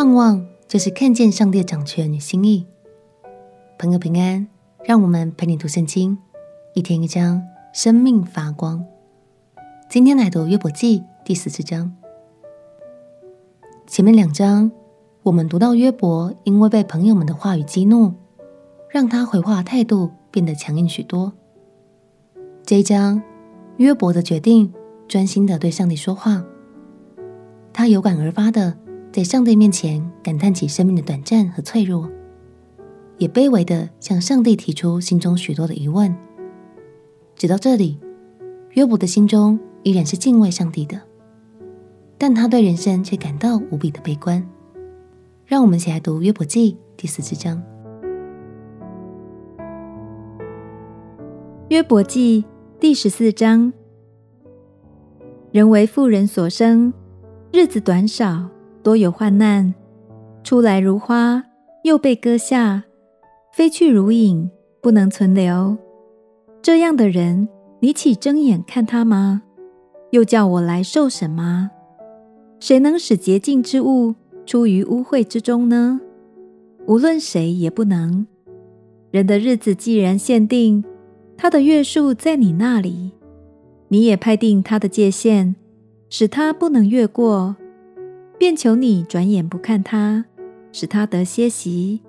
盼望就是看见上帝的掌权与心意。朋友平安，让我们陪你读圣经，一天一章，生命发光。今天来读约伯记第四十章。前面两章我们读到约伯因为被朋友们的话语激怒，让他回话态度变得强硬许多。这一章约伯的决定专心的对上帝说话，他有感而发的在上帝面前感叹起生命的短暂和脆弱。也卑微的向上帝提出心中许多的疑问。直到这里，约伯的心中依然是敬畏上帝的，但他对人生却感到无比的悲观。让我们一起来读约伯记第四十章。约伯记第十四章：人为富人所生，日子短少，多有患难，出来如花，又被割下。飞去如影，不能存留。这样的人，你岂睁眼看他吗？又叫我来受审吗？谁能使洁净之物出于污秽之中呢？无论谁也不能。人的日子既然限定，他的月数在你那里，你也派定他的界限，使他不能越过，便求你转眼不看他，使他得歇息。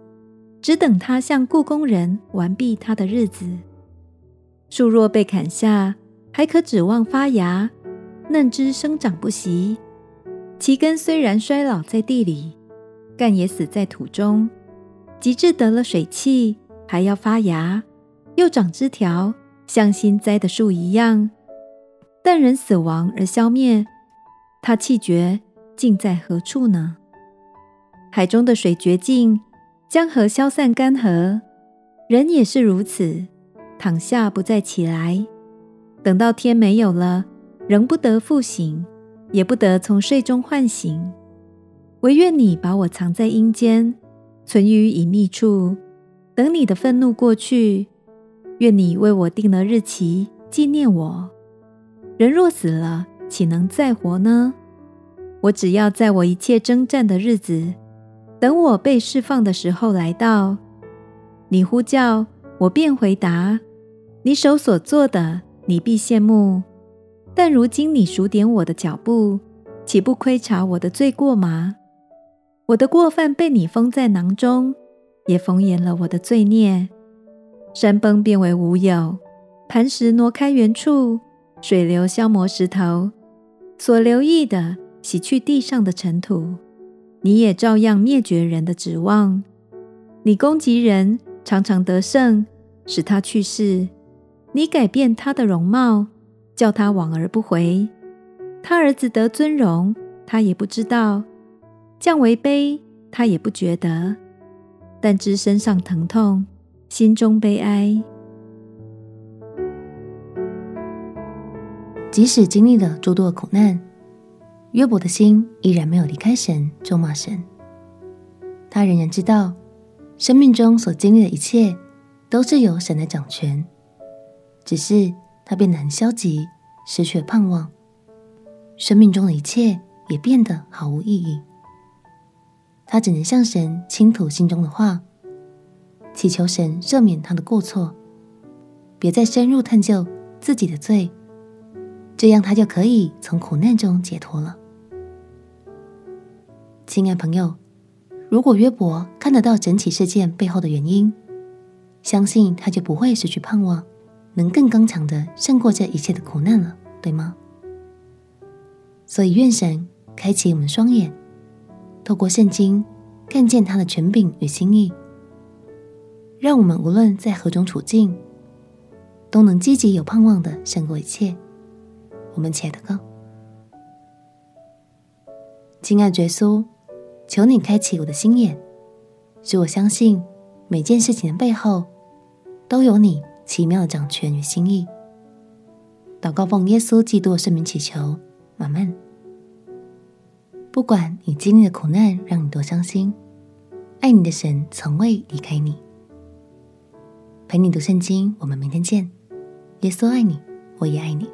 只等他像故工人完毕他的日子。树若被砍下，还可指望发芽；嫩枝生长不息。其根虽然衰老在地里，干也死在土中。及至得了水气，还要发芽，又长枝条，像新栽的树一样。但人死亡而消灭，他气绝，尽在何处呢？海中的水绝尽。江河消散干涸，人也是如此，躺下不再起来。等到天没有了，仍不得复醒，也不得从睡中唤醒。唯愿你把我藏在阴间，存于隐秘处，等你的愤怒过去。愿你为我定了日期，纪念我。人若死了，岂能再活呢？我只要在我一切征战的日子。等我被释放的时候来到，你呼叫，我便回答。你手所做的，你必羡慕。但如今你数点我的脚步，岂不窥察我的罪过吗？我的过犯被你封在囊中，也缝严了我的罪孽。山崩变为无有，磐石挪开原处，水流消磨石头，所留意的洗去地上的尘土。你也照样灭绝人的指望，你攻击人，常常得胜，使他去世。你改变他的容貌，叫他往而不回。他儿子得尊荣，他也不知道；降为卑，他也不觉得。但知身上疼痛，心中悲哀。即使经历了诸多苦难。约伯的心依然没有离开神，咒骂神。他仍然知道，生命中所经历的一切都是由神来掌权，只是他变得很消极，失去了盼望。生命中的一切也变得毫无意义。他只能向神倾吐心中的话，祈求神赦免他的过错，别再深入探究自己的罪，这样他就可以从苦难中解脱了。亲爱朋友，如果约伯看得到整起事件背后的原因，相信他就不会失去盼望，能更刚强的胜过这一切的苦难了，对吗？所以愿神开启我们双眼，透过圣经看见他的权柄与心意，让我们无论在何种处境，都能积极有盼望的胜过一切。我们亲爱的哥，亲爱的耶稣。求你开启我的心眼，使我相信每件事情的背后都有你奇妙的掌权与心意。祷告奉耶稣基督的圣名祈求，阿们。不管你经历的苦难让你多伤心，爱你的神从未离开你。陪你读圣经，我们明天见。耶稣爱你，我也爱你。